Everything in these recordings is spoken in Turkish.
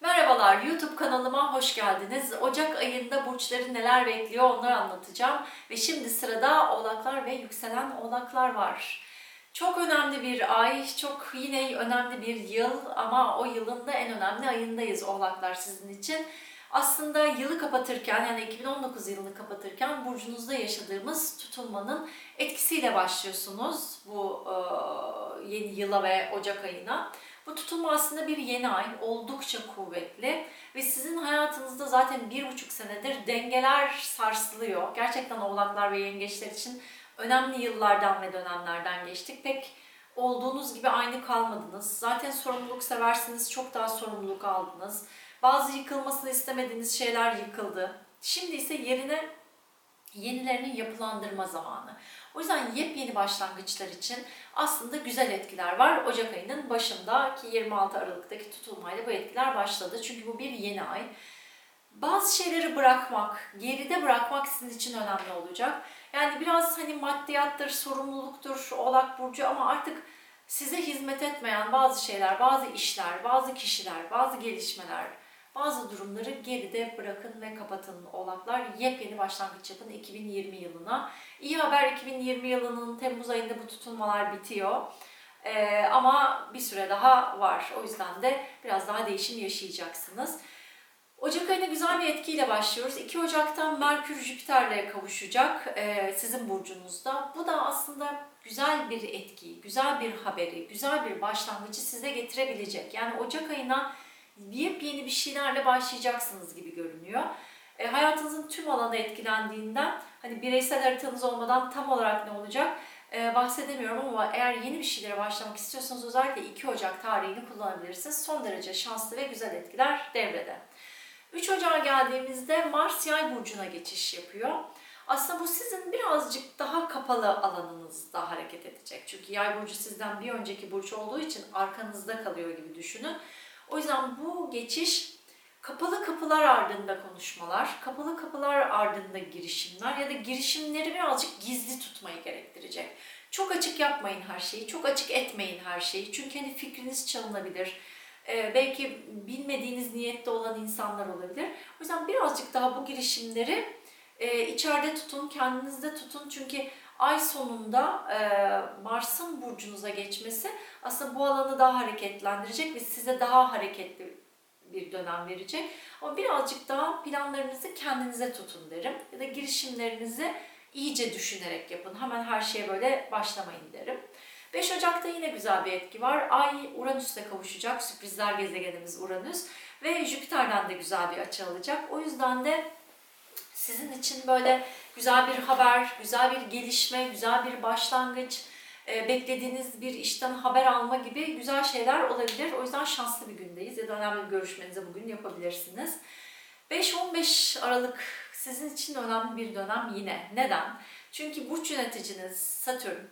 Merhabalar, YouTube kanalıma hoş geldiniz. Ocak ayında burçları neler bekliyor onları anlatacağım. Ve şimdi sırada oğlaklar ve yükselen oğlaklar var. Çok önemli bir ay, çok yine önemli bir yıl ama o yılın da en önemli ayındayız oğlaklar sizin için. Aslında yılı kapatırken yani 2019 yılını kapatırken burcunuzda yaşadığımız tutulmanın etkisiyle başlıyorsunuz bu e, yeni yıla ve Ocak ayına. Bu tutulma aslında bir yeni ay, oldukça kuvvetli ve sizin hayatınızda zaten bir buçuk senedir dengeler sarsılıyor. Gerçekten oğlaklar ve yengeçler için önemli yıllardan ve dönemlerden geçtik. Pek olduğunuz gibi aynı kalmadınız. Zaten sorumluluk seversiniz, çok daha sorumluluk aldınız. Bazı yıkılmasını istemediğiniz şeyler yıkıldı. Şimdi ise yerine yenilerini yapılandırma zamanı. O yüzden yepyeni başlangıçlar için aslında güzel etkiler var. Ocak ayının başında ki 26 Aralık'taki tutulmayla bu etkiler başladı. Çünkü bu bir yeni ay. Bazı şeyleri bırakmak, geride bırakmak sizin için önemli olacak. Yani biraz hani maddiyattır, sorumluluktur, oğlak burcu ama artık size hizmet etmeyen bazı şeyler, bazı işler, bazı kişiler, bazı gelişmeler, bazı durumları geride bırakın ve kapatın oğlaklar. Yepyeni başlangıç yapın 2020 yılına. İyi haber 2020 yılının Temmuz ayında bu tutulmalar bitiyor. Ee, ama bir süre daha var. O yüzden de biraz daha değişim yaşayacaksınız. Ocak ayına güzel bir etkiyle başlıyoruz. 2 Ocak'ta Merkür Jüpiter'le kavuşacak e, sizin burcunuzda. Bu da aslında güzel bir etkiyi, güzel bir haberi, güzel bir başlangıcı size getirebilecek. Yani Ocak ayına yepyeni bir şeylerle başlayacaksınız gibi görünüyor. E, hayatınızın tüm alanı etkilendiğinden hani bireysel haritanız olmadan tam olarak ne olacak e, bahsedemiyorum ama eğer yeni bir şeylere başlamak istiyorsanız özellikle 2 Ocak tarihini kullanabilirsiniz. Son derece şanslı ve güzel etkiler devrede. 3 Ocağa geldiğimizde Mars Yay burcuna geçiş yapıyor. Aslında bu sizin birazcık daha kapalı alanınızda hareket edecek. Çünkü Yay burcu sizden bir önceki burç olduğu için arkanızda kalıyor gibi düşünün. O yüzden bu geçiş kapalı kapılar ardında konuşmalar, kapalı kapılar ardında girişimler ya da girişimleri birazcık gizli tutmayı gerektirecek. Çok açık yapmayın her şeyi, çok açık etmeyin her şeyi. Çünkü hani fikriniz çalınabilir. Ee, belki bilmediğiniz niyette olan insanlar olabilir. O yüzden birazcık daha bu girişimleri e, içeride tutun, kendinizde tutun. Çünkü ay sonunda e, Mars'ın burcunuza geçmesi aslında bu alanı daha hareketlendirecek ve size daha hareketli bir dönem verecek. Ama birazcık daha planlarınızı kendinize tutun derim. Ya da girişimlerinizi iyice düşünerek yapın. Hemen her şeye böyle başlamayın derim. 5 Ocak'ta yine güzel bir etki var. Ay Uranüs'le kavuşacak. Sürprizler gezegenimiz Uranüs. Ve Jüpiter'den de güzel bir açı alacak. O yüzden de sizin için böyle güzel bir haber, güzel bir gelişme, güzel bir başlangıç, e, beklediğiniz bir işten haber alma gibi güzel şeyler olabilir. O yüzden şanslı bir gündeyiz ya da önemli bir görüşmenizi bugün yapabilirsiniz. 5-15 Aralık sizin için önemli bir dönem yine. Neden? Çünkü burç yöneticiniz Satürn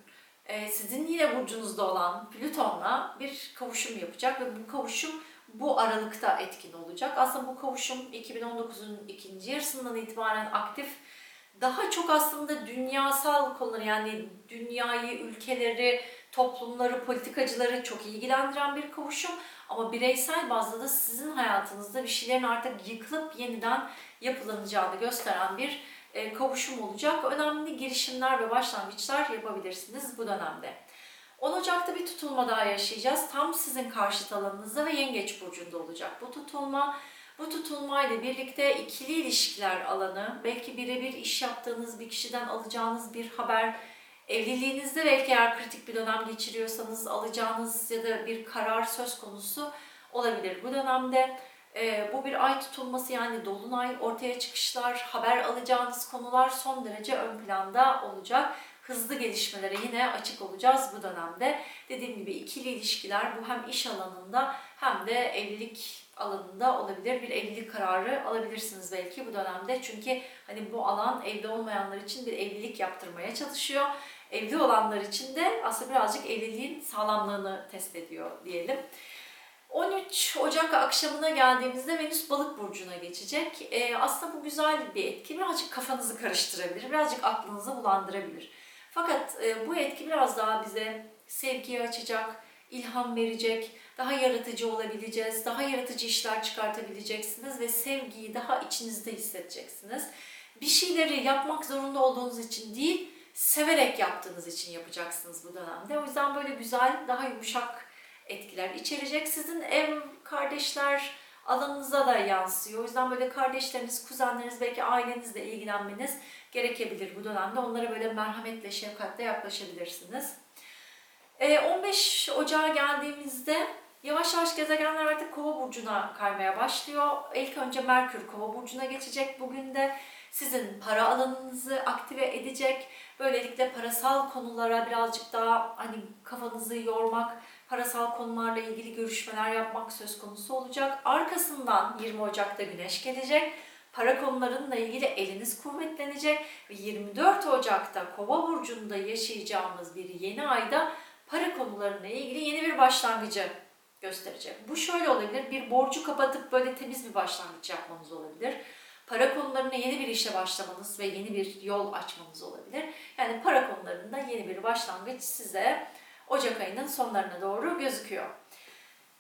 e, sizin yine burcunuzda olan Plüton'la bir kavuşum yapacak ve bu kavuşum bu aralıkta etkin olacak. Aslında bu kavuşum 2019'un ikinci yarısından itibaren aktif. Daha çok aslında dünyasal konuları yani dünyayı, ülkeleri, toplumları, politikacıları çok ilgilendiren bir kavuşum. Ama bireysel bazda da sizin hayatınızda bir şeylerin artık yıkılıp yeniden yapılanacağını gösteren bir e, kavuşum olacak. Önemli girişimler ve başlangıçlar yapabilirsiniz bu dönemde. 10 Ocak'ta bir tutulma daha yaşayacağız. Tam sizin karşıt alanınızda ve Yengeç Burcu'nda olacak bu tutulma. Bu tutulma ile birlikte ikili ilişkiler alanı, belki birebir iş yaptığınız bir kişiden alacağınız bir haber, evliliğinizde belki eğer kritik bir dönem geçiriyorsanız alacağınız ya da bir karar söz konusu olabilir bu dönemde. E, bu bir ay tutulması yani dolunay, ortaya çıkışlar, haber alacağınız konular son derece ön planda olacak. Hızlı gelişmelere yine açık olacağız bu dönemde. Dediğim gibi ikili ilişkiler bu hem iş alanında hem de evlilik alanında olabilir. Bir evlilik kararı alabilirsiniz belki bu dönemde. Çünkü hani bu alan evde olmayanlar için bir evlilik yaptırmaya çalışıyor. Evli olanlar için de aslında birazcık evliliğin sağlamlığını test ediyor diyelim. 13 Ocak akşamına geldiğimizde Venüs balık burcuna geçecek. Ee, aslında bu güzel bir etki. Birazcık kafanızı karıştırabilir, birazcık aklınızı bulandırabilir. Fakat e, bu etki biraz daha bize sevgiyi açacak, ilham verecek, daha yaratıcı olabileceğiz, daha yaratıcı işler çıkartabileceksiniz ve sevgiyi daha içinizde hissedeceksiniz. Bir şeyleri yapmak zorunda olduğunuz için değil, severek yaptığınız için yapacaksınız bu dönemde. O yüzden böyle güzel, daha yumuşak etkiler içerecek. Sizin ev, kardeşler alanınıza da yansıyor. O yüzden böyle kardeşleriniz, kuzenleriniz, belki ailenizle ilgilenmeniz gerekebilir bu dönemde. Onlara böyle merhametle, şefkatle yaklaşabilirsiniz. Ee, 15 Ocağa geldiğimizde yavaş yavaş gezegenler artık Kova burcuna kaymaya başlıyor. İlk önce Merkür Kova burcuna geçecek. Bugün de sizin para alanınızı aktive edecek. Böylelikle parasal konulara birazcık daha hani kafanızı yormak, parasal konularla ilgili görüşmeler yapmak söz konusu olacak. Arkasından 20 Ocak'ta Güneş gelecek. Para konularıyla ilgili eliniz kuvvetlenecek ve 24 Ocak'ta Kova burcunda yaşayacağımız bir yeni ayda para konularına ilgili yeni bir başlangıcı gösterecek. Bu şöyle olabilir. Bir borcu kapatıp böyle temiz bir başlangıç yapmanız olabilir. Para konularına yeni bir işe başlamanız ve yeni bir yol açmanız olabilir. Yani para konularında yeni bir başlangıç size Ocak ayının sonlarına doğru gözüküyor.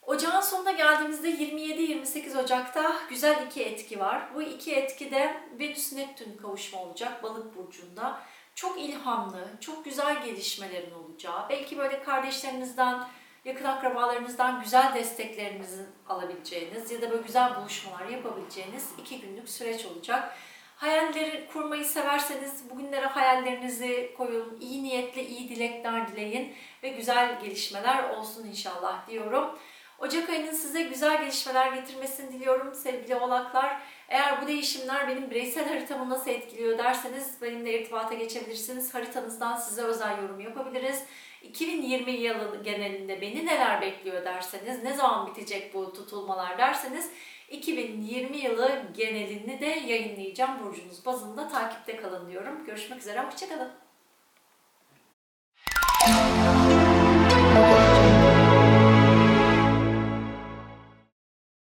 Ocağın sonuna geldiğimizde 27-28 Ocak'ta güzel iki etki var. Bu iki etki de Venüs-Neptün kavuşma olacak balık burcunda. Çok ilhamlı, çok güzel gelişmelerin olacağı, belki böyle kardeşlerinizden, yakın akrabalarınızdan güzel desteklerinizi alabileceğiniz ya da böyle güzel buluşmalar yapabileceğiniz iki günlük süreç olacak. Hayalleri kurmayı severseniz bugünlere hayallerinizi koyun, iyi niyetle iyi dilekler dileyin ve güzel gelişmeler olsun inşallah diyorum. Ocak ayının size güzel gelişmeler getirmesini diliyorum sevgili oğlaklar. Eğer bu değişimler benim bireysel haritamı nasıl etkiliyor derseniz benimle irtibata geçebilirsiniz. Haritanızdan size özel yorum yapabiliriz. 2020 yılı genelinde beni neler bekliyor derseniz, ne zaman bitecek bu tutulmalar derseniz 2020 yılı genelini de yayınlayacağım burcunuz bazında takipte kalın diyorum. Görüşmek üzere, hoşçakalın.